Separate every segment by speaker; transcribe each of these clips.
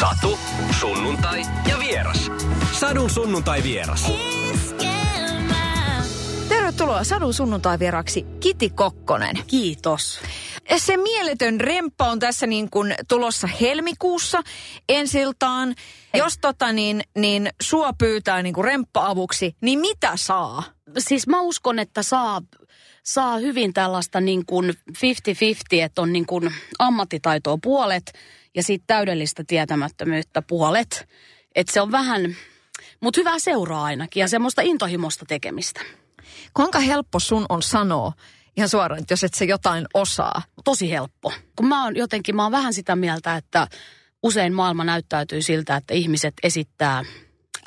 Speaker 1: Satu, sunnuntai ja vieras. Sadun sunnuntai vieras.
Speaker 2: Tervetuloa Sadun sunnuntai vieraksi Kiti Kokkonen.
Speaker 3: Kiitos.
Speaker 2: Se mieletön remppa on tässä niin kuin tulossa helmikuussa ensiltaan. Jos tota niin, niin sua pyytää niin kuin remppa-avuksi, niin mitä saa?
Speaker 3: Siis mä uskon, että saa, saa hyvin tällaista niin kuin 50-50, että on niin kuin ammattitaitoa puolet ja sitten täydellistä tietämättömyyttä puolet. Että se on vähän, mutta hyvää seuraa ainakin ja semmoista intohimosta tekemistä.
Speaker 2: Kuinka helppo sun on sanoa ihan suoraan, että jos et se jotain osaa?
Speaker 3: Tosi helppo. Kun mä oon jotenkin, mä oon vähän sitä mieltä, että usein maailma näyttäytyy siltä, että ihmiset esittää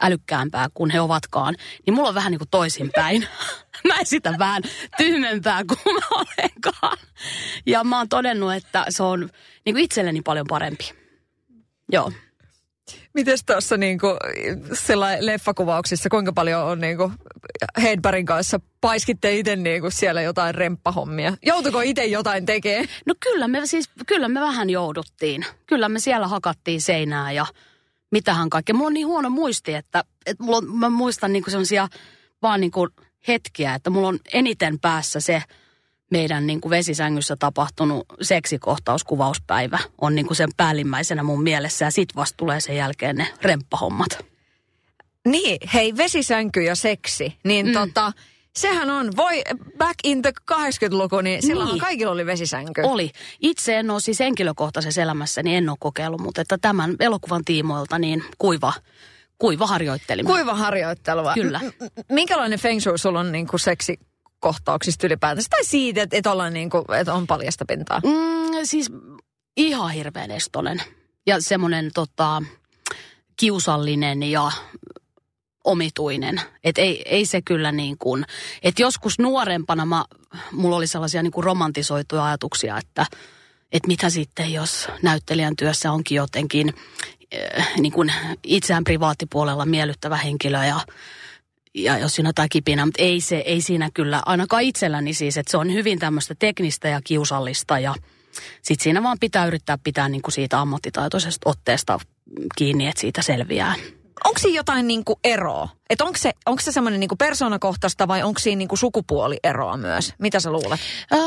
Speaker 3: älykkäämpää kuin he ovatkaan, niin mulla on vähän niin kuin toisinpäin. mä esitän vähän tyhmempää kuin mä olenkaan. Ja mä oon todennut, että se on niin kuin itselleni paljon parempi. Joo.
Speaker 2: Mites tuossa niinku, leffakuvauksissa, kuinka paljon on niinku Hedbergin kanssa paiskitte itse niinku siellä jotain remppahommia? Joutuko itse jotain tekemään?
Speaker 3: No kyllä me siis, kyllä me vähän jouduttiin. Kyllä me siellä hakattiin seinää ja mitähän kaikkea. Mulla on niin huono muisti, että, että mulla on, mä muistan niinku sellaisia vaan niinku hetkiä, että mulla on eniten päässä se meidän niin kuin vesisängyssä tapahtunut seksikohtauskuvauspäivä on niin kuin sen päällimmäisenä mun mielessä ja sit vasta tulee sen jälkeen ne remppahommat.
Speaker 2: Niin, hei vesisänky ja seksi, niin mm. tota, sehän on, voi back in the 80-luku, niin silloin niin. kaikilla oli vesisänky.
Speaker 3: Oli. Itse en ole siis henkilökohtaisessa elämässä, niin en ole kokeillut, mutta että tämän elokuvan tiimoilta niin kuiva, kuiva harjoittelima.
Speaker 2: Kuiva harjoittelua.
Speaker 3: Kyllä.
Speaker 2: M- minkälainen feng shui sulla on niin kuin seksi kohtauksista ylipäätänsä? Tai siitä, että, että, ollaan niin kuin, että on paljasta pintaa?
Speaker 3: Mm, siis ihan hirveän estonen. Ja semmoinen tota, kiusallinen ja omituinen. Että ei, ei se kyllä niin kuin, että joskus nuorempana mä, mulla oli sellaisia niin kuin romantisoituja ajatuksia, että, että mitä sitten, jos näyttelijän työssä onkin jotenkin äh, niin kuin itseään privaattipuolella miellyttävä henkilö ja ja jos siinä jotain kipinä, mutta ei, se, ei siinä kyllä, ainakaan itselläni siis, että se on hyvin tämmöistä teknistä ja kiusallista ja sitten siinä vaan pitää yrittää pitää niin kuin siitä ammattitaitoisesta otteesta kiinni, että siitä selviää.
Speaker 2: Onko siinä jotain niin kuin eroa? Että onko se, onko se semmoinen niin persoonakohtaista vai onko siinä niin kuin sukupuolieroa myös? Mitä sä luulet?
Speaker 3: Öö,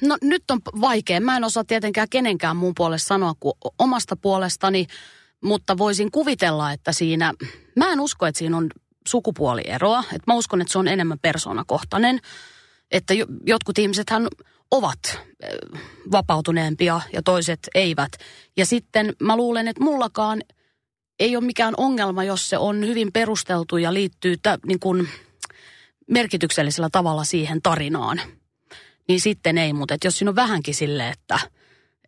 Speaker 3: no nyt on vaikea. Mä en osaa tietenkään kenenkään muun puolesta sanoa kuin omasta puolestani, mutta voisin kuvitella, että siinä, mä en usko, että siinä on sukupuolieroa. Et mä uskon, että se on enemmän persoonakohtainen. Että jotkut ihmisethän ovat vapautuneempia ja toiset eivät. Ja sitten mä luulen, että mullakaan ei ole mikään ongelma, jos se on hyvin perusteltu ja liittyy t- niin kuin merkityksellisellä tavalla siihen tarinaan. Niin sitten ei, mutta jos siinä on vähänkin silleen, että –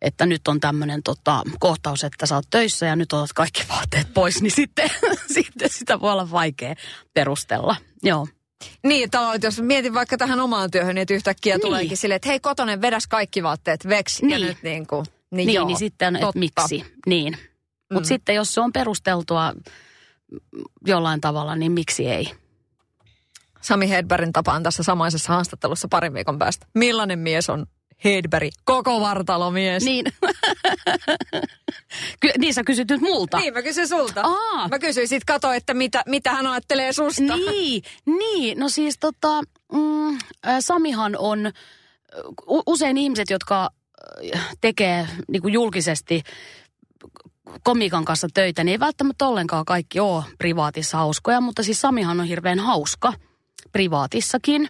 Speaker 3: että nyt on tämmöinen tota, kohtaus, että sä oot töissä ja nyt otat kaikki vaatteet pois, niin sitten, sitten sitä voi olla vaikea perustella. Joo.
Speaker 2: Niin, että jos mietin vaikka tähän omaan työhön, niin että yhtäkkiä niin. tuleekin silleen, että hei kotonen, vedäs kaikki vaatteet veksi.
Speaker 3: Niin.
Speaker 2: Ja nyt niin kuin, niin,
Speaker 3: niin,
Speaker 2: joo,
Speaker 3: niin sitten, että miksi. Niin. Mutta mm. sitten jos se on perusteltua jollain tavalla, niin miksi ei?
Speaker 2: Sami Hedbergin tapaan tässä samaisessa haastattelussa parin viikon päästä. Millainen mies on Hedberg, koko vartalomies.
Speaker 3: Niin. Ky- niin sä kysyt nyt multa.
Speaker 2: Niin, mä kysyn sulta.
Speaker 3: Aa.
Speaker 2: Mä kysyin sit kato, että mitä, mitä hän ajattelee susta.
Speaker 3: Niin, niin. No siis tota, mm, Samihan on usein ihmiset, jotka tekee niin kuin julkisesti komikan kanssa töitä, niin ei välttämättä ollenkaan kaikki ole privaatissa hauskoja, mutta siis Samihan on hirveän hauska privaatissakin.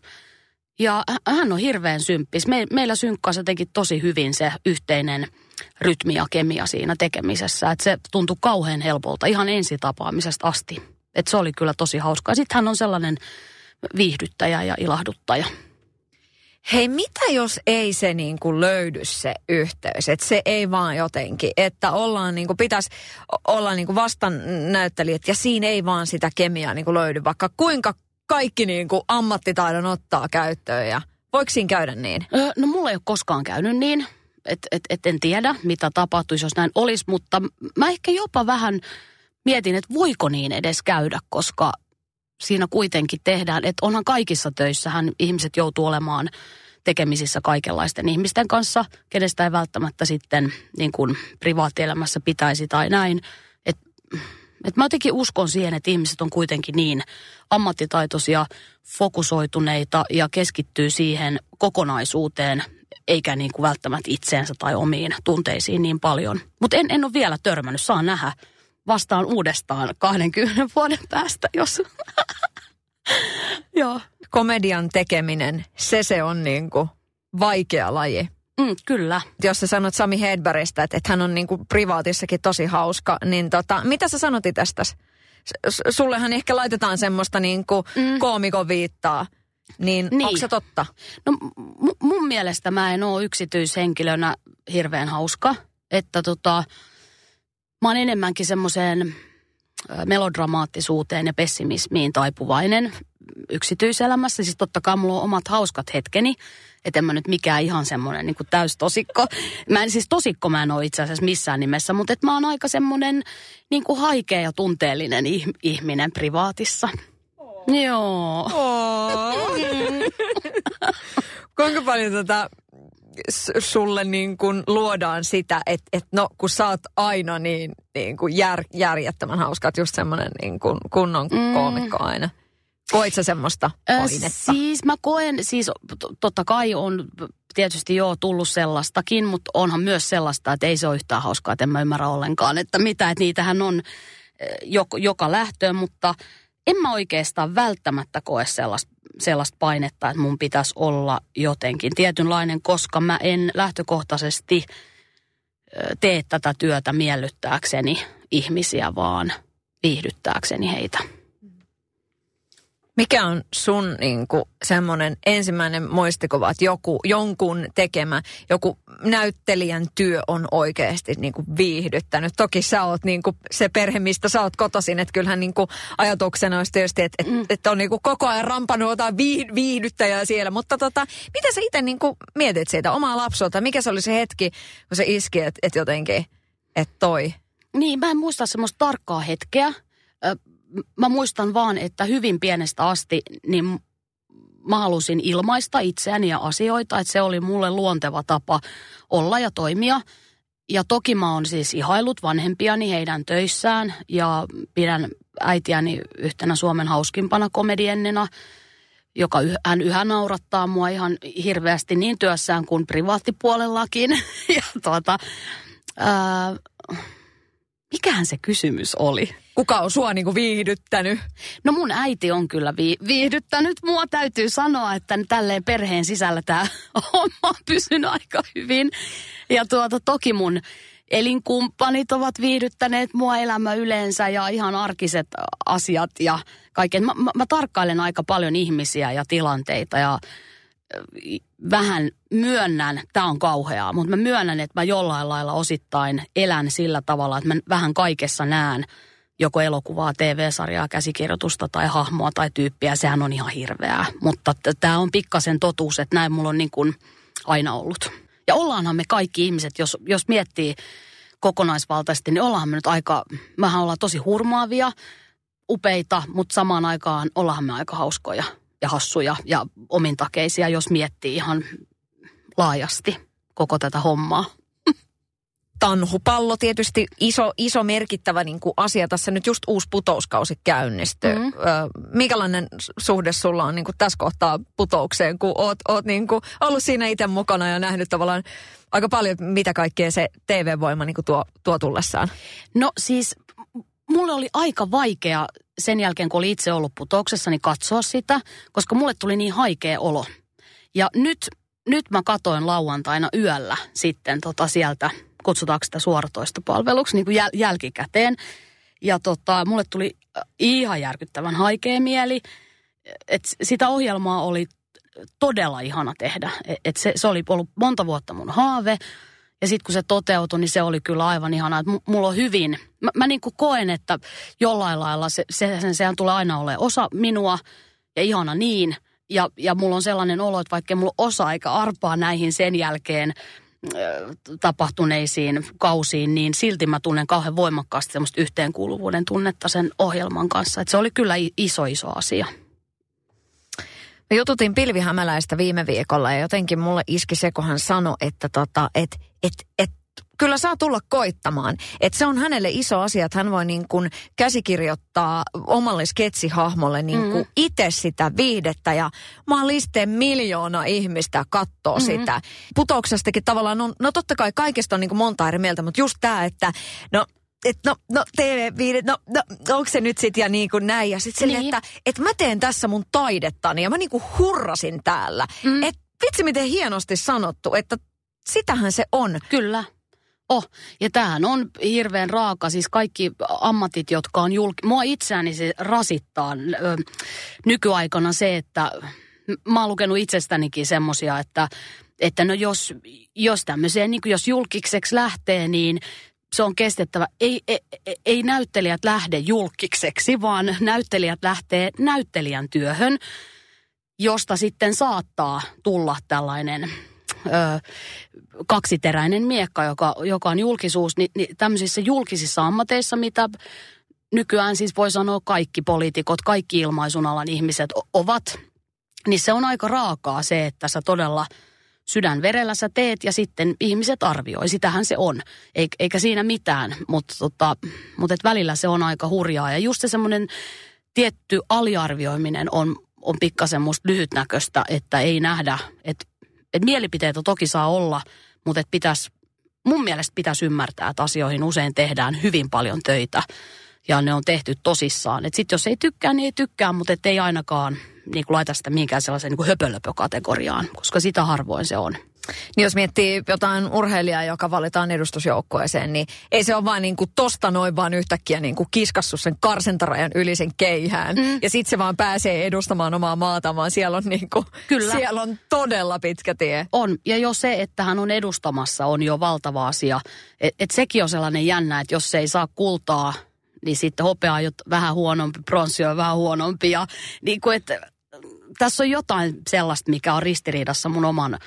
Speaker 3: Ja hän on hirveän symppis. Me, meillä synkkaa jotenkin tosi hyvin se yhteinen rytmi ja kemia siinä tekemisessä. Että se tuntui kauhean helpolta ihan ensitapaamisesta asti. Että se oli kyllä tosi hauskaa. Sitten hän on sellainen viihdyttäjä ja ilahduttaja.
Speaker 2: Hei, mitä jos ei se niin kuin löydy se yhteys? Että se ei vaan jotenkin, että ollaan niin kuin, pitäisi olla niin kuin vastannäyttelijät ja siinä ei vaan sitä kemiaa niin kuin löydy, vaikka kuinka kaikki niin kuin ammattitaidon ottaa käyttöön ja voiko siinä käydä niin?
Speaker 3: Öö, no mulla ei ole koskaan käynyt niin, että et, et en tiedä mitä tapahtuisi, jos näin olisi, mutta mä ehkä jopa vähän mietin, että voiko niin edes käydä, koska siinä kuitenkin tehdään, että onhan kaikissa töissähän ihmiset joutuu olemaan tekemisissä kaikenlaisten ihmisten kanssa, kenestä ei välttämättä sitten niin kuin privaattielämässä pitäisi tai näin. Et että mä jotenkin uskon siihen, että ihmiset on kuitenkin niin ammattitaitoisia, fokusoituneita ja keskittyy siihen kokonaisuuteen, eikä niin kuin välttämättä itseensä tai omiin tunteisiin niin paljon. Mutta en, en ole vielä törmännyt, saa nähdä. Vastaan uudestaan 20 vuoden päästä, jos... Joo.
Speaker 2: Komedian tekeminen, se se on niin kuin vaikea laji.
Speaker 3: Mm, kyllä.
Speaker 2: Jos sä sanot Sami Hedbergistä, että, että hän on niin kuin privaatissakin tosi hauska, niin tota, mitä sä sanot tästä? Sullehan ehkä laitetaan semmoista niin kuin mm. koomikon viittaa. Niin, niin. onko se totta?
Speaker 3: No m- mun mielestä mä en ole yksityishenkilönä hirveän hauska. Että tota, mä oon enemmänkin semmoiseen melodramaattisuuteen ja pessimismiin taipuvainen yksityiselämässä. Siis totta kai mulla on omat hauskat hetkeni. Että en mä nyt mikään ihan semmoinen niin täystosikko. Mä en siis tosikko mä en ole itse asiassa missään nimessä, mutta että mä oon aika semmoinen niin kuin haikea ja tunteellinen ihminen privaatissa. Oh. Joo. Oh.
Speaker 2: Kuinka paljon tota sulle niin kuin luodaan sitä, että, että no kun sä oot aina niin, niin kuin jär, järjettömän hauska, että just semmoinen niin kuin kunnon mm. koomikko aina. Koit sä semmoista painetta? Äh,
Speaker 3: siis mä koen, siis totta kai on tietysti joo tullut sellaistakin, mutta onhan myös sellaista, että ei se ole yhtään hauskaa, että en mä ymmärrä ollenkaan, että mitä, että niitähän on joka, joka lähtöön, mutta en mä oikeastaan välttämättä koe sellaista, sellaista painetta, että mun pitäisi olla jotenkin tietynlainen, koska mä en lähtökohtaisesti tee tätä työtä miellyttääkseni ihmisiä, vaan viihdyttääkseni heitä.
Speaker 2: Mikä on sun niin kuin, semmoinen ensimmäinen muistikuva, että joku, jonkun tekemä, joku näyttelijän työ on oikeasti niin kuin, viihdyttänyt? Toki sä oot niin kuin, se perhe, mistä sä oot kotoisin, että kyllähän niin kuin, ajatuksena olisi tietysti, että, mm. että, on niin kuin, koko ajan rampannut jotain viihdyttäjää siellä. Mutta tota, mitä sä itse niin kuin, mietit siitä omaa lapsuutta? Mikä se oli se hetki, kun se iski, että, että jotenkin, että toi?
Speaker 3: Niin, mä en muista semmoista tarkkaa hetkeä mä muistan vaan, että hyvin pienestä asti niin mä halusin ilmaista itseäni ja asioita, että se oli mulle luonteva tapa olla ja toimia. Ja toki mä oon siis ihailut vanhempiani heidän töissään ja pidän äitiäni yhtenä Suomen hauskimpana komediennina, joka yh, hän yhä naurattaa mua ihan hirveästi niin työssään kuin privaattipuolellakin. ja tuota, ää, mikähän se kysymys oli?
Speaker 2: Kuka on sua niinku viihdyttänyt?
Speaker 3: No mun äiti on kyllä vi- viihdyttänyt. Mua täytyy sanoa, että tälleen perheen sisällä tämä homma on pysynyt aika hyvin. Ja tuota, toki mun elinkumppanit ovat viihdyttäneet mua elämä yleensä ja ihan arkiset asiat ja kaiken. Mä, mä, mä tarkkailen aika paljon ihmisiä ja tilanteita ja vähän myönnän, tämä on kauheaa, mutta mä myönnän, että mä jollain lailla osittain elän sillä tavalla, että mä vähän kaikessa näen joko elokuvaa, TV-sarjaa, käsikirjoitusta tai hahmoa tai tyyppiä. Sehän on ihan hirveää, mutta tämä on pikkasen totuus, että näin mulla on niin kuin aina ollut. Ja ollaanhan me kaikki ihmiset, jos, jos miettii kokonaisvaltaisesti, niin ollaan me nyt aika, mehän ollaan tosi hurmaavia, upeita, mutta samaan aikaan ollaan me aika hauskoja ja hassuja ja omintakeisia, jos miettii ihan laajasti koko tätä hommaa.
Speaker 2: Tanhupallo tietysti iso, iso merkittävä niin kuin asia. Tässä nyt just uusi putouskausi käynnistyy. Mm-hmm. Mikälainen suhde sulla on niin kuin tässä kohtaa putoukseen, kun oot, oot niin kuin ollut siinä itse mukana ja nähnyt tavallaan aika paljon, mitä kaikkea se TV-voima niin kuin tuo, tuo tullessaan?
Speaker 3: No siis mulle oli aika vaikea sen jälkeen, kun oli itse ollut putouksessa, niin katsoa sitä, koska mulle tuli niin haikea olo. Ja nyt, nyt mä katoin lauantaina yöllä sitten tota sieltä, kutsutaanko sitä suoratoistopalveluksi, niin kuin jäl- jälkikäteen. Ja tota, mulle tuli ihan järkyttävän haikea mieli. Et sitä ohjelmaa oli todella ihana tehdä. Et, et se, se oli ollut monta vuotta mun haave. Ja sitten kun se toteutui, niin se oli kyllä aivan ihanaa. Että mulla on hyvin, mä, mä niin kuin koen, että jollain lailla se, se, sen, sehän tulee aina olemaan osa minua ja ihana niin. Ja, ja mulla on sellainen olo, että vaikka mulla osa aika arpaa näihin sen jälkeen tapahtuneisiin kausiin, niin silti mä tunnen kauhean voimakkaasti semmoista yhteenkuuluvuuden tunnetta sen ohjelman kanssa. Että se oli kyllä iso, iso asia.
Speaker 2: Mä jututin Pilvi Hämäläistä viime viikolla ja jotenkin mulle iski se, kun hän sanoi, että tota, et, et, et kyllä saa tulla koittamaan. Että se on hänelle iso asia, että hän voi niin kuin käsikirjoittaa omalle sketsihahmolle niin mm. itse sitä viihdettä. Ja listeen miljoona ihmistä katsoo mm-hmm. sitä. Putouksestakin tavallaan, no, no totta kai kaikesta on niin kuin monta eri mieltä, mutta just tämä, että no että no, no TV5, no, no onko se nyt sitten ja niin kuin näin. Ja sitten niin. että et mä teen tässä mun taidettani ja mä niin kuin hurrasin täällä. Mm. Että vitsi miten hienosti sanottu, että sitähän se on.
Speaker 3: Kyllä. Oh, ja tämähän on hirveän raaka, siis kaikki ammatit, jotka on julki... Mua itseäni se rasittaa ö, nykyaikana se, että mä oon lukenut itsestänikin semmosia, että, että no jos, jos tämmöiseen, niin jos julkikseksi lähtee, niin se on kestettävä. Ei, ei, ei näyttelijät lähde julkikseksi, vaan näyttelijät lähtee näyttelijän työhön, josta sitten saattaa tulla tällainen ö, kaksiteräinen miekka, joka, joka on julkisuus, niin, niin tämmöisissä julkisissa ammateissa, mitä nykyään siis voi sanoa kaikki poliitikot, kaikki ilmaisun alan ihmiset ovat, niin se on aika raakaa se, että sä todella sydänverellä sä teet ja sitten ihmiset arvioi. Sitähän se on, eikä siinä mitään, mutta tota, mut et välillä se on aika hurjaa. Ja just se semmoinen tietty aliarvioiminen on, on pikkasen musta lyhytnäköistä, että ei nähdä, että et mielipiteitä toki saa olla, mutta et pitäisi, mun mielestä pitäisi ymmärtää, että asioihin usein tehdään hyvin paljon töitä ja ne on tehty tosissaan. Että sitten jos ei tykkää, niin ei tykkää, mutta ei ainakaan niin kuin laita sitä mihinkään sellaiseen niin höpölöpökategoriaan, koska sitä harvoin se on.
Speaker 2: Niin jos miettii jotain urheilijaa, joka valitaan edustusjoukkueeseen, niin ei se ole vain niin kuin tosta noin vaan yhtäkkiä niin kuin kiskassut sen karsentarajan yli sen keihään. Mm. Ja sitten se vaan pääsee edustamaan omaa maata, vaan siellä on, niin kuin, Kyllä. siellä on todella pitkä tie.
Speaker 3: On. Ja jo se, että hän on edustamassa, on jo valtava asia. Et, et sekin on sellainen jännä, että jos se ei saa kultaa, niin sitten hopea on jo vähän huonompi, pronssi on vähän huonompi. Ja niin kuin, että tässä on jotain sellaista, mikä on ristiriidassa mun oman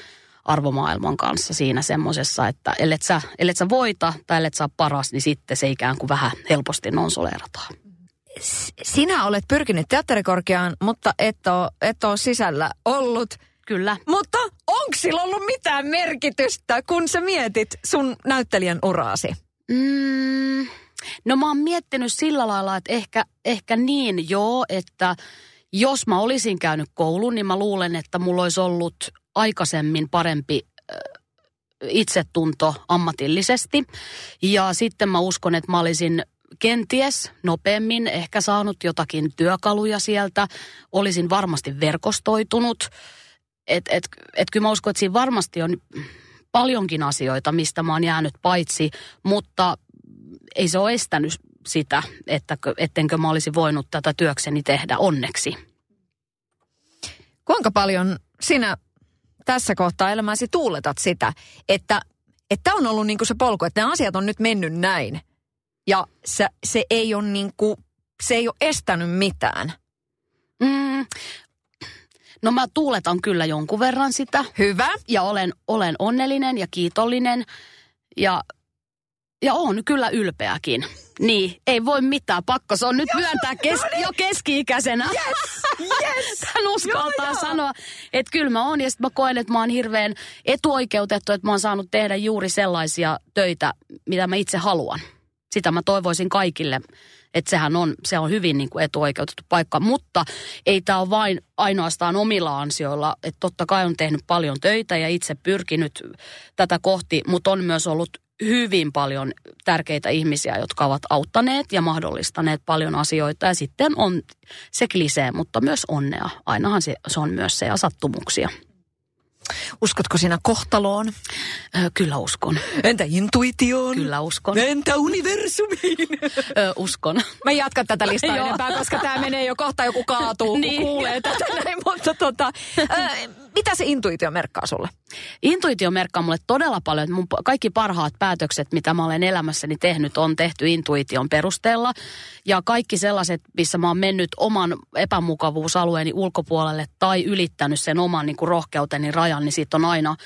Speaker 3: arvomaailman kanssa siinä semmoisessa, että ellet sä, ellet sä voita tai ellet sä paras, niin sitten se ikään kuin vähän helposti nonsoleerataan.
Speaker 2: Sinä olet pyrkinyt teatterikorkeaan, mutta et ole, et ole sisällä ollut.
Speaker 3: Kyllä.
Speaker 2: Mutta onko sillä ollut mitään merkitystä, kun sä mietit sun näyttelijän uraasi?
Speaker 3: Mm, no mä oon miettinyt sillä lailla, että ehkä, ehkä niin joo, että jos mä olisin käynyt koulun, niin mä luulen, että mulla olisi ollut aikaisemmin parempi itsetunto ammatillisesti. Ja sitten mä uskon, että mä olisin kenties nopeammin ehkä saanut jotakin työkaluja sieltä. Olisin varmasti verkostoitunut. Et, et, et kyllä mä uskon, että siinä varmasti on paljonkin asioita, mistä mä oon jäänyt paitsi, mutta ei se ole estänyt sitä, että ettenkö mä olisi voinut tätä työkseni tehdä onneksi.
Speaker 2: Kuinka paljon sinä tässä kohtaa elämäsi tuuletat sitä, että että on ollut niin kuin se polku, että nämä asiat on nyt mennyt näin. Ja se, se, ei, ole niin kuin, se ei ole estänyt mitään.
Speaker 3: Mm, no mä tuuletan kyllä jonkun verran sitä.
Speaker 2: Hyvä.
Speaker 3: Ja olen, olen onnellinen ja kiitollinen. Ja ja on kyllä ylpeäkin. Niin, ei voi mitään. Pakko se on nyt myöntää kes- no niin. jo keski-ikäisenä.
Speaker 2: Yes, yes.
Speaker 3: Hän uskaltaa joo, sanoa, että kyllä mä oon. Ja sitten mä koen, että mä oon hirveän etuoikeutettu, että mä oon saanut tehdä juuri sellaisia töitä, mitä mä itse haluan. Sitä mä toivoisin kaikille, että sehän on, se on hyvin niin kuin etuoikeutettu paikka. Mutta ei tämä ole vain ainoastaan omilla ansioilla. Että totta kai on tehnyt paljon töitä ja itse pyrkinyt tätä kohti, mutta on myös ollut hyvin paljon tärkeitä ihmisiä, jotka ovat auttaneet ja mahdollistaneet paljon asioita. Ja sitten on se klisee, mutta myös onnea. Ainahan se, se on myös se ja sattumuksia.
Speaker 2: Uskotko sinä kohtaloon?
Speaker 3: Ö, kyllä uskon.
Speaker 2: Entä intuitioon?
Speaker 3: Kyllä uskon.
Speaker 2: Entä universumiin?
Speaker 3: Ö, uskon.
Speaker 2: Mä jatkan tätä listaa enempää, koska tämä menee jo kohta joku kaatuu, niin. kun kuulee tätä näin. Mutta tota, ö, mitä se intuitio merkkaa sulle?
Speaker 3: Intuitio merkkaa mulle todella paljon. Mun kaikki parhaat päätökset, mitä mä olen elämässäni tehnyt, on tehty intuition perusteella. Ja kaikki sellaiset, missä mä oon mennyt oman epämukavuusalueeni ulkopuolelle tai ylittänyt sen oman niin kuin rohkeuteni rajan, niin siitä on aina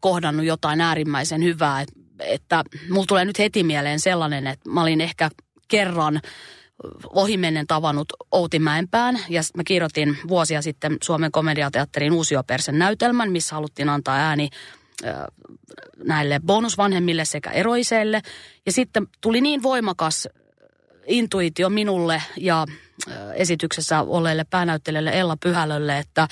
Speaker 3: kohdannut jotain äärimmäisen hyvää. Että, että mulla tulee nyt heti mieleen sellainen, että mä olin ehkä kerran ohimennen tavannut Outi Mäenpään ja mä kirjoitin vuosia sitten Suomen komediateatterin Uusiopersen näytelmän, missä haluttiin antaa ääni näille bonusvanhemmille sekä eroiseille. Ja sitten tuli niin voimakas intuitio minulle ja esityksessä olleelle päänäyttelijälle Ella Pyhälölle, että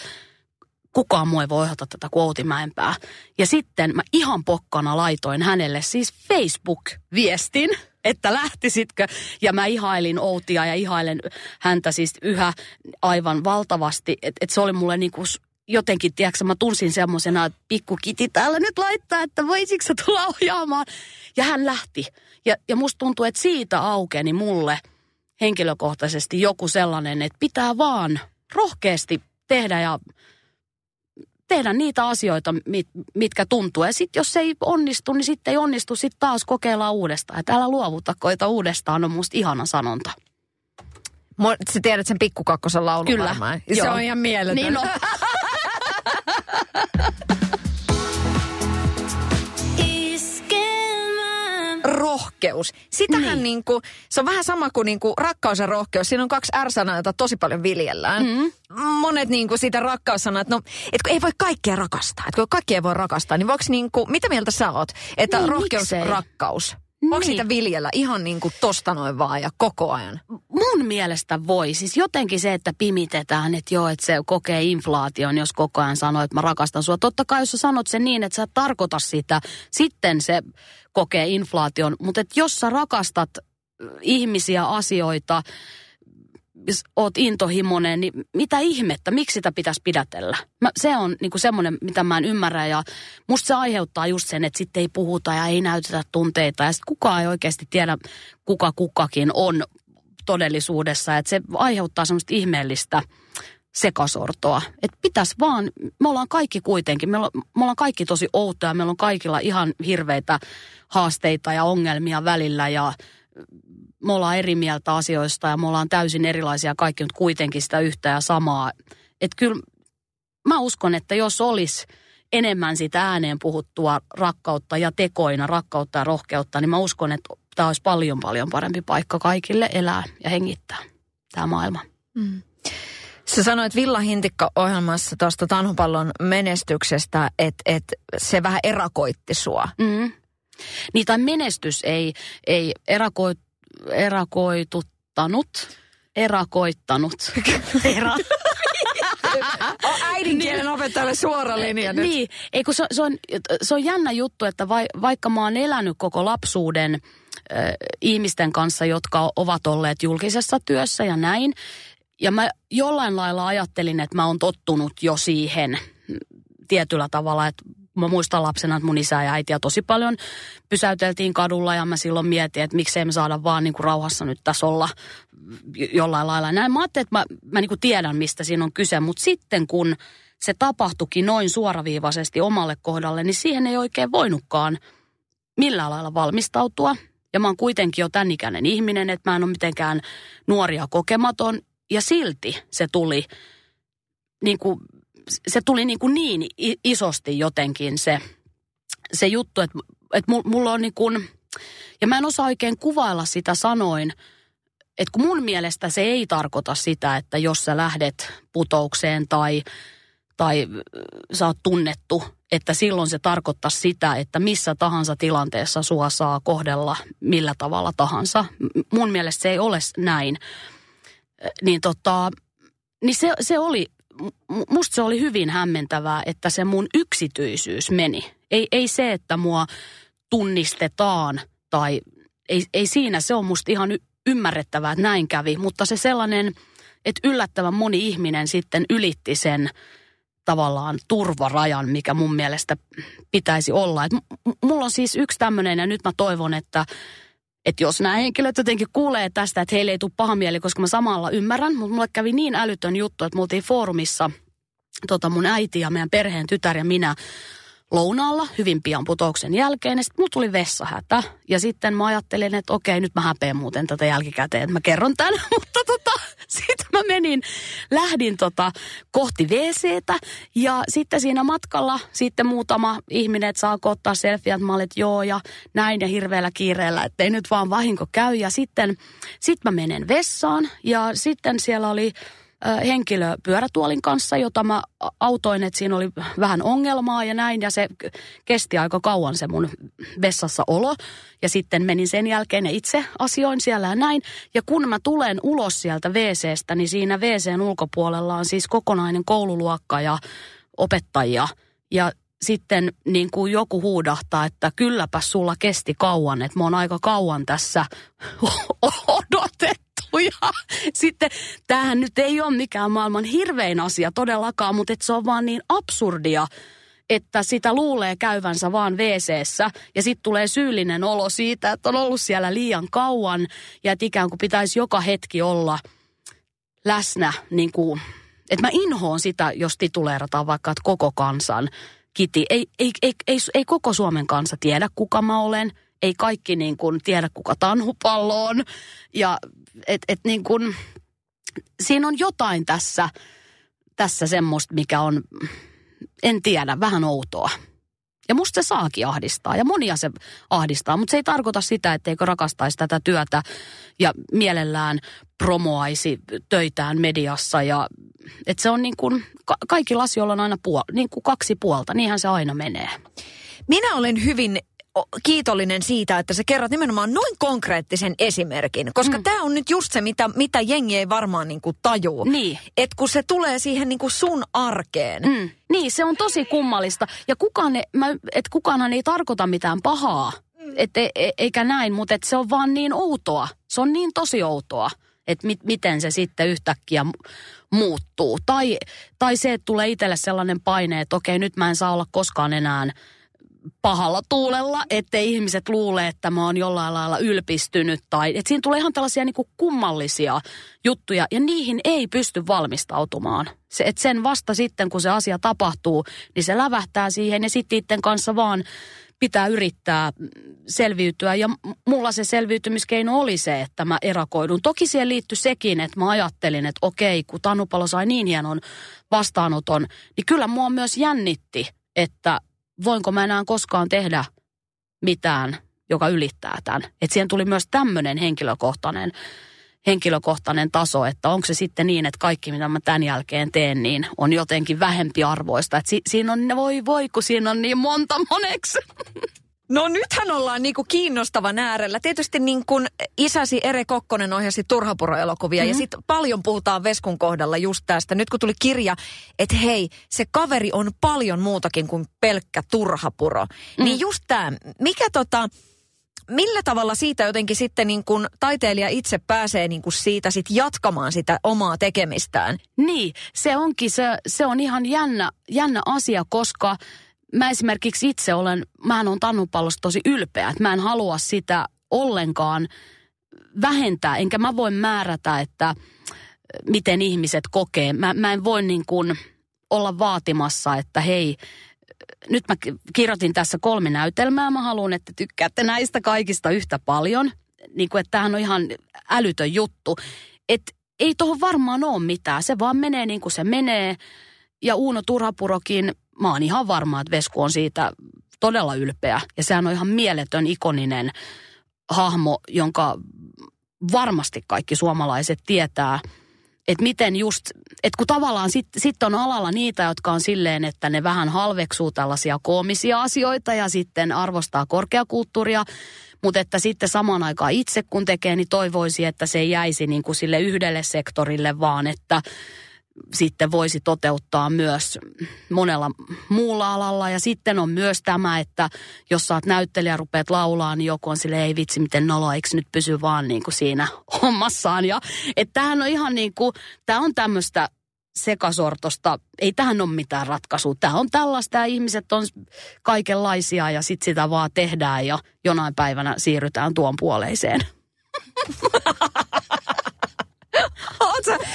Speaker 3: kukaan muu ei voi ohjata tätä kuin Outi Mäenpää. Ja sitten mä ihan pokkana laitoin hänelle siis Facebook-viestin, että lähtisitkö. Ja mä ihailin Outia ja ihailen häntä siis yhä aivan valtavasti. Että et se oli mulle niinku jotenkin, tiedätkö, mä tunsin semmoisena, että pikku kiti täällä nyt laittaa, että voisitko sä tulla ohjaamaan. Ja hän lähti. Ja, ja musta tuntuu, että siitä aukeni mulle henkilökohtaisesti joku sellainen, että pitää vaan rohkeasti tehdä ja tehdä niitä asioita, mit, mitkä tuntuu. Ja sitten jos se ei onnistu, niin sitten ei onnistu, sitten taas kokeillaan uudestaan. Että älä luovuta, koita uudestaan, on musta ihana sanonta.
Speaker 2: Sä tiedät sen pikkukakkosen laulun
Speaker 3: Kyllä.
Speaker 2: varmaan. Se on ihan mieletön.
Speaker 3: Niin no.
Speaker 2: rohkeus. Sitähän niin. Niin kuin, se on vähän sama kuin, niin kuin rakkaus ja rohkeus. Siinä on kaksi R-sanaa, joita tosi paljon viljellään. Mm. Monet niin kuin siitä rakkaussanaa, että no, et kun ei voi kaikkea rakastaa. Että kun kaikkea ei voi rakastaa, niin voiko niin kuin, mitä mieltä sä oot? Että niin, rohkeus, miksei? rakkaus. Niin. sitä viljellä ihan niin kuin tosta noin vaan ja koko ajan?
Speaker 3: Mun mielestä voi. Siis jotenkin se, että pimitetään, että joo, että se kokee inflaation, jos koko ajan sanoo, että mä rakastan sua. Totta kai jos sä sanot sen niin, että sä et tarkoita sitä, sitten se kokee inflaation. Mutta jos sä rakastat ihmisiä, asioita, oot intohimoinen, niin mitä ihmettä, miksi sitä pitäisi pidätellä? Mä, se on niinku semmoinen, mitä mä en ymmärrä ja musta se aiheuttaa just sen, että sitten ei puhuta ja ei näytetä tunteita ja sitten kukaan ei oikeasti tiedä, kuka kukakin on todellisuudessa. Että se aiheuttaa semmoista ihmeellistä sekasortoa. Että pitäisi vaan, me ollaan kaikki kuitenkin, me ollaan, me ollaan kaikki tosi outoja, meillä on kaikilla ihan hirveitä haasteita ja ongelmia välillä ja me ollaan eri mieltä asioista ja me ollaan täysin erilaisia kaikki, mutta kuitenkin sitä yhtä ja samaa. Että kyllä mä uskon, että jos olisi enemmän sitä ääneen puhuttua rakkautta ja tekoina, rakkautta ja rohkeutta, niin mä uskon, että tämä olisi paljon paljon parempi paikka kaikille elää ja hengittää tämä maailma. Mm.
Speaker 2: Sä sanoit Villa Hintikka-ohjelmassa tuosta Tanhupallon menestyksestä, että et se vähän erakoitti sua.
Speaker 3: Mm. Niin tai menestys ei, ei erakoit, erakoituttanut, erakoittanut. Era.
Speaker 2: äidinkielen opettajalle suora linja nyt.
Speaker 3: Niin, ei kun se, se, on, se on jännä juttu, että vai, vaikka mä oon elänyt koko lapsuuden äh, ihmisten kanssa, jotka ovat olleet julkisessa työssä ja näin, ja mä jollain lailla ajattelin, että mä oon tottunut jo siihen tietyllä tavalla, että mä muistan lapsena, että mun isä ja äitiä tosi paljon pysäyteltiin kadulla ja mä silloin mietin, että miksei me saada vaan niin kuin rauhassa nyt tässä olla jollain lailla. Näin mä ajattelin, että mä, mä niin kuin tiedän, mistä siinä on kyse, mutta sitten kun se tapahtuikin noin suoraviivaisesti omalle kohdalle, niin siihen ei oikein voinutkaan millään lailla valmistautua. Ja mä oon kuitenkin jo tämän ikäinen ihminen, että mä en ole mitenkään nuoria kokematon. Ja silti se tuli niin kuin se tuli niin, kuin niin isosti jotenkin se, se juttu, että, että mulla on niin kuin, ja mä en osaa oikein kuvailla sitä sanoin, että kun mun mielestä se ei tarkoita sitä, että jos sä lähdet putoukseen tai, tai sä oot tunnettu, että silloin se tarkoittaa sitä, että missä tahansa tilanteessa sua saa kohdella millä tavalla tahansa. Mun mielestä se ei ole näin. Niin tota, niin se, se oli musta se oli hyvin hämmentävää, että se mun yksityisyys meni. Ei, ei se, että mua tunnistetaan tai ei, ei siinä, se on musta ihan ymmärrettävää, että näin kävi. Mutta se sellainen, että yllättävän moni ihminen sitten ylitti sen tavallaan turvarajan, mikä mun mielestä pitäisi olla. Et mulla on siis yksi tämmöinen ja nyt mä toivon, että että jos nämä henkilöt jotenkin kuulee tästä, että heille ei tule paha mieli, koska mä samalla ymmärrän, mutta mulle kävi niin älytön juttu, että me oltiin foorumissa tota mun äiti ja meidän perheen tytär ja minä lounaalla hyvin pian putouksen jälkeen. Ja sitten mulla tuli vessahätä. Ja sitten mä ajattelin, että okei, nyt mä häpeän muuten tätä jälkikäteen, että mä kerron tämän. Mutta tota, sitten mä menin, lähdin tota kohti WCtä. Ja sitten siinä matkalla sitten muutama ihminen, että saako ottaa selfieä. Mä olin, että joo ja näin ja hirveällä kiireellä, että ei nyt vaan vahinko käy. Ja sitten sit mä menen vessaan ja sitten siellä oli henkilö pyörätuolin kanssa, jota mä autoin, että siinä oli vähän ongelmaa ja näin. Ja se kesti aika kauan se mun vessassa olo. Ja sitten menin sen jälkeen ja itse asioin siellä ja näin. Ja kun mä tulen ulos sieltä WCstä, niin siinä WCn ulkopuolella on siis kokonainen koululuokka ja opettajia. Ja sitten niin kuin joku huudahtaa, että kylläpä sulla kesti kauan, että mä oon aika kauan tässä odotettu. Ja sitten tämähän nyt ei ole mikään maailman hirvein asia todellakaan, mutta että se on vaan niin absurdia, että sitä luulee käyvänsä vaan wc ja sitten tulee syyllinen olo siitä, että on ollut siellä liian kauan ja että ikään kuin pitäisi joka hetki olla läsnä niin kuin, että mä inhoon sitä, jos tituleerataan vaikka, että koko kansan kiti. Ei, ei, ei, ei, ei koko Suomen kansa tiedä, kuka mä olen. Ei kaikki niin kuin tiedä, kuka tanhupallo on. Ja et, et niin kuin, siinä on jotain tässä, tässä semmoista, mikä on, en tiedä, vähän outoa. Ja musta se saakin ahdistaa ja monia se ahdistaa, mutta se ei tarkoita sitä, etteikö rakastaisi tätä työtä ja mielellään promoaisi töitään mediassa ja että se on niin kuin, ka- kaikilla asioilla on aina puol- niin kuin kaksi puolta, niinhän se aina menee.
Speaker 2: Minä olen hyvin kiitollinen siitä, että sä kerrot nimenomaan noin konkreettisen esimerkin, koska mm. tämä on nyt just se, mitä, mitä jengi ei varmaan niin kuin tajuu.
Speaker 3: Niin.
Speaker 2: Että kun se tulee siihen niin kuin sun arkeen.
Speaker 3: Mm. Niin, se on tosi kummallista. Ja kukaan, mä, et kukaanhan ei tarkoita mitään pahaa, mm. et, e, e, eikä näin, mutta et se on vaan niin outoa. Se on niin tosi outoa, että mit, miten se sitten yhtäkkiä muuttuu. Tai, tai se, että tulee itselle sellainen paine, että okei, nyt mä en saa olla koskaan enää pahalla tuulella, ettei ihmiset luule, että mä oon jollain lailla ylpistynyt. Tai, että siinä tulee ihan tällaisia niin kuin kummallisia juttuja ja niihin ei pysty valmistautumaan. Se, että sen vasta sitten, kun se asia tapahtuu, niin se lävähtää siihen ja sitten itten kanssa vaan pitää yrittää selviytyä. Ja mulla se selviytymiskeino oli se, että mä erakoidun. Toki siihen liittyi sekin, että mä ajattelin, että okei, kun Tannupalo sai niin hienon vastaanoton, niin kyllä mua myös jännitti, että voinko mä enää koskaan tehdä mitään, joka ylittää tämän. Että siihen tuli myös tämmöinen henkilökohtainen, henkilökohtainen taso, että onko se sitten niin, että kaikki mitä mä tämän jälkeen teen, niin on jotenkin vähempi arvoista. Että si- siinä on, voi voi, kun siinä on niin monta moneksi.
Speaker 2: No nythän ollaan niinku kiinnostavan äärellä. Tietysti niin kuin isäsi Ere Kokkonen ohjasi Turhapuro-elokuvia mm-hmm. ja sitten paljon puhutaan Veskun kohdalla just tästä. Nyt kun tuli kirja, että hei, se kaveri on paljon muutakin kuin pelkkä Turhapuro. Mm-hmm. Niin just tämä, mikä tota, millä tavalla siitä jotenkin sitten niin kuin taiteilija itse pääsee niin kuin siitä sit jatkamaan sitä omaa tekemistään?
Speaker 3: Niin, se onkin, se, se on ihan jännä, jännä asia, koska mä esimerkiksi itse olen, mä on tannupallosta tosi ylpeä, että mä en halua sitä ollenkaan vähentää, enkä mä voi määrätä, että miten ihmiset kokee. Mä, mä en voi niin kuin olla vaatimassa, että hei, nyt mä kirjoitin tässä kolme näytelmää, mä haluan, että tykkäätte näistä kaikista yhtä paljon. Niin kuin, että tämähän on ihan älytön juttu. Että ei tuohon varmaan ole mitään, se vaan menee niin kuin se menee. Ja Uuno Turhapurokin, mä oon ihan varma, että Vesku on siitä todella ylpeä. Ja sehän on ihan mieletön, ikoninen hahmo, jonka varmasti kaikki suomalaiset tietää. Että miten just, että kun tavallaan sitten sit on alalla niitä, jotka on silleen, että ne vähän halveksuu tällaisia koomisia asioita ja sitten arvostaa korkeakulttuuria. Mutta että sitten samaan aikaan itse kun tekee, niin toivoisi, että se ei jäisi niin kuin sille yhdelle sektorille, vaan että sitten voisi toteuttaa myös monella muulla alalla. Ja sitten on myös tämä, että jos saat näyttelijä, rupeat laulaa, niin joku on sille ei vitsi, miten nolo, eikö nyt pysy vaan niin kuin siinä hommassaan. Ja että tämähän on ihan niin kuin, tämä on tämmöistä sekasortosta. Ei tähän ole mitään ratkaisua. Tämä on tällaista ja ihmiset on kaikenlaisia ja sitten sitä vaan tehdään ja jonain päivänä siirrytään tuon puoleiseen.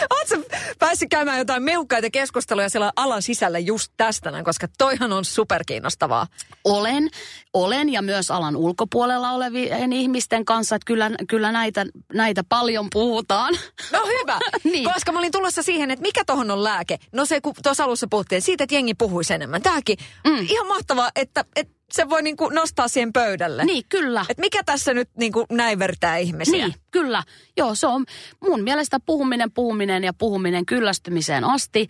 Speaker 2: Oletko päässyt käymään jotain meuhkaita keskusteluja siellä alan sisällä just tästä näin, koska toihan on superkiinnostavaa.
Speaker 3: Olen, olen ja myös alan ulkopuolella olevien ihmisten kanssa, että kyllä, kyllä näitä, näitä paljon puhutaan.
Speaker 2: No hyvä, niin. koska mä olin tulossa siihen, että mikä tohon on lääke. No se, kun tuossa alussa puhuttiin, siitä, että jengi puhuisi enemmän. Tämäkin, mm. ihan mahtavaa, että, että se voi niinku nostaa siihen pöydälle.
Speaker 3: Niin, kyllä.
Speaker 2: Et mikä tässä nyt niinku näivertää ihmisiä?
Speaker 3: Niin, kyllä. Joo, se on mun mielestä puhuminen, puhuminen ja puhuminen kyllästymiseen asti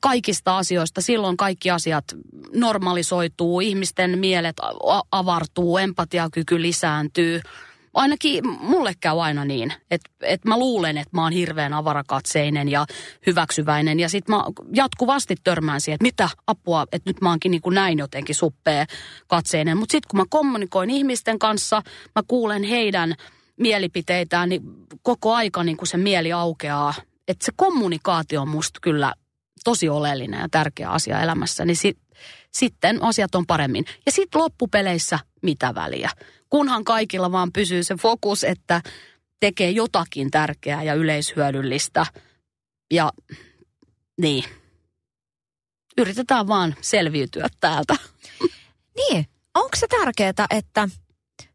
Speaker 3: kaikista asioista. Silloin kaikki asiat normalisoituu, ihmisten mielet avartuu, empatiakyky lisääntyy – ainakin mulle käy aina niin, että, että mä luulen, että mä oon hirveän avarakatseinen ja hyväksyväinen. Ja sitten mä jatkuvasti törmään siihen, että mitä apua, että nyt mä oonkin niin kuin näin jotenkin suppea katseinen. Mutta sitten kun mä kommunikoin ihmisten kanssa, mä kuulen heidän mielipiteitään, niin koko aika niin kuin se mieli aukeaa. Että se kommunikaatio on musta kyllä tosi oleellinen ja tärkeä asia elämässä, niin sit, sitten asiat on paremmin. Ja sitten loppupeleissä mitä väliä kunhan kaikilla vaan pysyy se fokus, että tekee jotakin tärkeää ja yleishyödyllistä. Ja niin, yritetään vaan selviytyä täältä.
Speaker 2: Niin, onko se tärkeää, että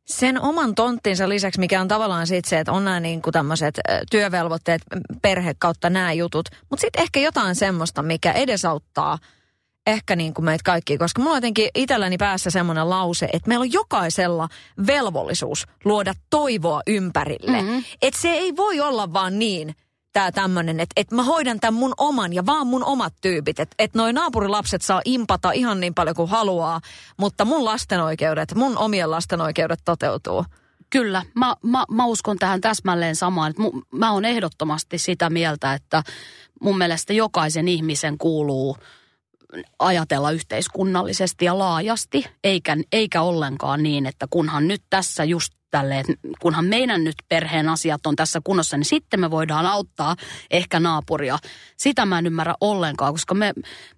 Speaker 2: sen oman tonttinsa lisäksi, mikä on tavallaan sit se, että on nämä niin tämmöiset työvelvoitteet, perhe kautta nämä jutut, mutta sitten ehkä jotain semmoista, mikä edesauttaa – ehkä niin kuin meitä kaikki, koska mulla on jotenkin itselläni päässä semmoinen lause, että meillä on jokaisella velvollisuus luoda toivoa ympärille. Mm-hmm. Että se ei voi olla vaan niin, tämä tämmöinen, että, että mä hoidan tämän mun oman ja vaan mun omat tyypit. Että, että noi naapurilapset saa impata ihan niin paljon kuin haluaa, mutta mun lasten oikeudet, mun omien lasten oikeudet toteutuu.
Speaker 3: Kyllä, mä, mä, mä uskon tähän täsmälleen samaan. Että mä oon ehdottomasti sitä mieltä, että mun mielestä jokaisen ihmisen kuuluu – ajatella yhteiskunnallisesti ja laajasti, eikä, eikä ollenkaan niin, että kunhan nyt tässä just tälleen, kunhan meidän nyt perheen asiat on tässä kunnossa, niin sitten me voidaan auttaa ehkä naapuria. Sitä mä en ymmärrä ollenkaan, koska me,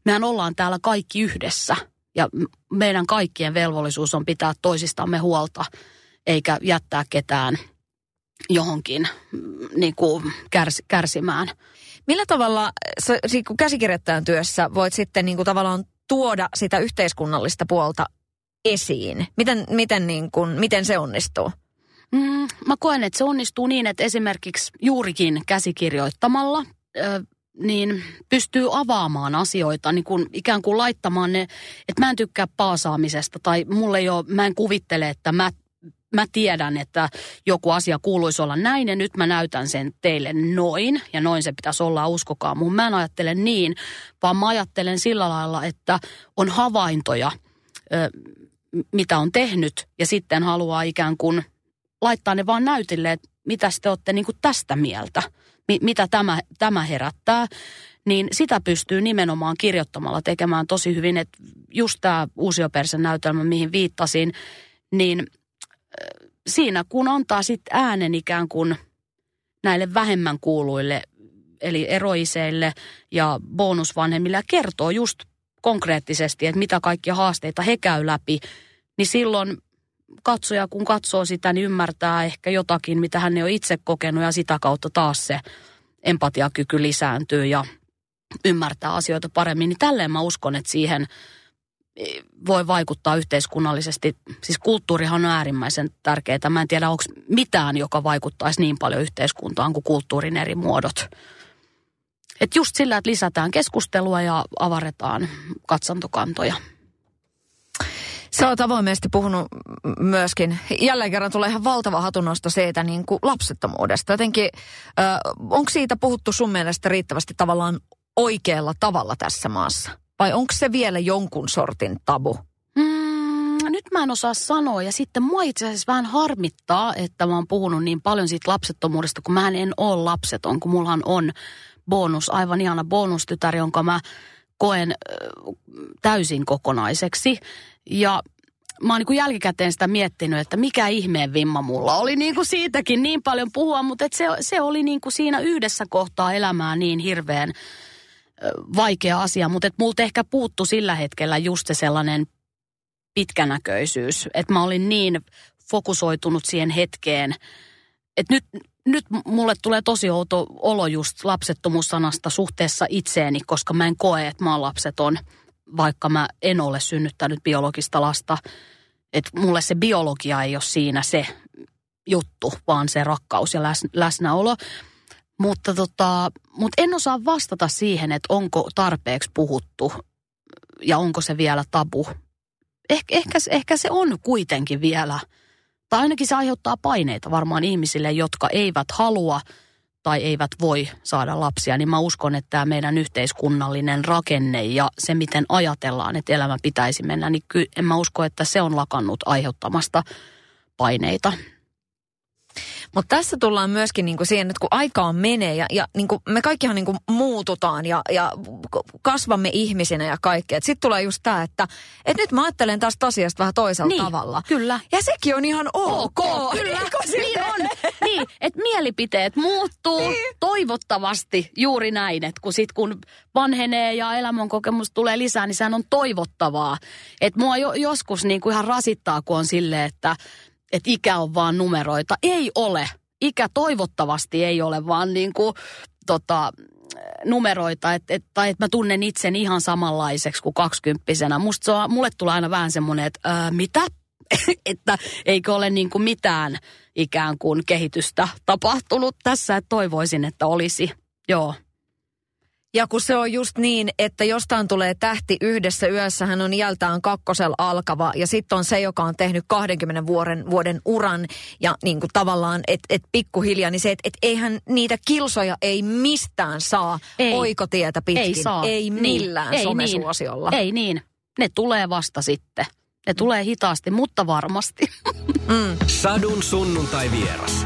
Speaker 3: mehän ollaan täällä kaikki yhdessä ja meidän kaikkien velvollisuus on pitää toisistamme huolta, eikä jättää ketään johonkin niin kuin kärs, kärsimään.
Speaker 2: Millä tavalla, sä, kun käsikirjoittajan työssä, voit sitten niin kuin tavallaan tuoda sitä yhteiskunnallista puolta esiin? Miten, miten, niin kuin, miten se onnistuu?
Speaker 3: Mm, mä koen, että se onnistuu niin, että esimerkiksi juurikin käsikirjoittamalla ö, niin pystyy avaamaan asioita, niin kuin ikään kuin laittamaan ne, että mä en tykkää paasaamisesta tai mulle jo, mä en kuvittele, että mä mä tiedän, että joku asia kuuluisi olla näin ja nyt mä näytän sen teille noin ja noin se pitäisi olla, uskokaa mun. Mä en ajattele niin, vaan mä ajattelen sillä lailla, että on havaintoja, mitä on tehnyt ja sitten haluaa ikään kuin laittaa ne vaan näytille, että mitä te olette niin tästä mieltä, mitä tämä, tämä herättää niin sitä pystyy nimenomaan kirjoittamalla tekemään tosi hyvin. Että just tämä uusiopersen näytelmä, mihin viittasin, niin siinä kun antaa sitten äänen ikään kuin näille vähemmän kuuluille, eli eroiseille ja bonusvanhemmille ja kertoo just konkreettisesti, että mitä kaikkia haasteita he käy läpi, niin silloin katsoja kun katsoo sitä, niin ymmärtää ehkä jotakin, mitä hän ei ole itse kokenut ja sitä kautta taas se empatiakyky lisääntyy ja ymmärtää asioita paremmin. Niin tälleen mä uskon, että siihen – voi vaikuttaa yhteiskunnallisesti. Siis kulttuurihan on äärimmäisen tärkeää. Mä en tiedä, onko mitään, joka vaikuttaisi niin paljon yhteiskuntaan kuin kulttuurin eri muodot. Et just sillä, että lisätään keskustelua ja avaretaan katsantokantoja.
Speaker 2: Sä oot avoimesti puhunut myöskin, jälleen kerran tulee ihan valtava hatunnosto siitä niin kuin lapsettomuudesta. Jotenkin, onko siitä puhuttu sun mielestä riittävästi tavallaan oikealla tavalla tässä maassa? Vai onko se vielä jonkun sortin tabu?
Speaker 3: Mm, nyt mä en osaa sanoa. Ja sitten mua itse asiassa vähän harmittaa, että mä oon puhunut niin paljon siitä lapsettomuudesta, kun mä en ole lapseton, kun mullahan on bonus, aivan ihana bonustytär, jonka mä koen täysin kokonaiseksi. Ja mä oon niin jälkikäteen sitä miettinyt, että mikä ihmeen vimma mulla oli niin kuin siitäkin niin paljon puhua, mutta et se, se oli niin kuin siinä yhdessä kohtaa elämää niin hirveän vaikea asia, mutta et multa ehkä puuttu sillä hetkellä just se sellainen pitkänäköisyys, että mä olin niin fokusoitunut siihen hetkeen, että nyt, nyt mulle tulee tosi outo olo just lapsettomuussanasta suhteessa itseeni, koska mä en koe, että mä oon lapseton, vaikka mä en ole synnyttänyt biologista lasta. Että mulle se biologia ei ole siinä se juttu, vaan se rakkaus ja läsnäolo. Mutta tota, mut en osaa vastata siihen, että onko tarpeeksi puhuttu ja onko se vielä tabu. ehkä, ehkä, ehkä se on kuitenkin vielä, tai ainakin se aiheuttaa paineita varmaan ihmisille, jotka eivät halua tai eivät voi saada lapsia, niin mä uskon, että tämä meidän yhteiskunnallinen rakenne ja se, miten ajatellaan, että elämä pitäisi mennä, niin kyllä en mä usko, että se on lakannut aiheuttamasta paineita.
Speaker 2: Mutta tässä tullaan myöskin niinku siihen, että kun aikaa menee ja, ja niinku me kaikkihan niinku muututaan ja, ja kasvamme ihmisinä ja kaikkea. Sitten tulee just tämä, että et nyt mä ajattelen tästä asiasta vähän toisella
Speaker 3: niin,
Speaker 2: tavalla.
Speaker 3: Kyllä.
Speaker 2: Ja sekin on ihan ok.
Speaker 3: ok kyllä, niin on. Niin, että mielipiteet muuttuu niin. toivottavasti juuri näin, että kun sit kun vanhenee ja elämänkokemus tulee lisää, niin sehän on toivottavaa. Että mua jo, joskus niin kuin ihan rasittaa, kun on silleen, että että ikä on vaan numeroita. Ei ole. Ikä toivottavasti ei ole, vaan niin kuin, tota, numeroita, et, et, tai että mä tunnen itsen ihan samanlaiseksi kuin kaksikymppisenä. Musta se on, mulle tulee aina vähän semmoinen, että ää, mitä? että eikö ole niin kuin mitään ikään kuin kehitystä tapahtunut tässä, että toivoisin, että olisi. Joo.
Speaker 2: Ja kun se on just niin, että jostain tulee tähti yhdessä yössä, hän on jältään kakkosel alkava ja sitten on se, joka on tehnyt 20 vuoden, vuoden uran ja niin kuin tavallaan, että et pikkuhiljaa, niin se, että et eihän niitä kilsoja ei mistään saa ei. oikotietä pitkin.
Speaker 3: Ei saa.
Speaker 2: Ei niin. millään niin. somesuosiolla.
Speaker 3: Ei niin. Ne tulee vasta sitten. Ne tulee hitaasti, mutta varmasti.
Speaker 1: Mm. Sadun sunnuntai vieras.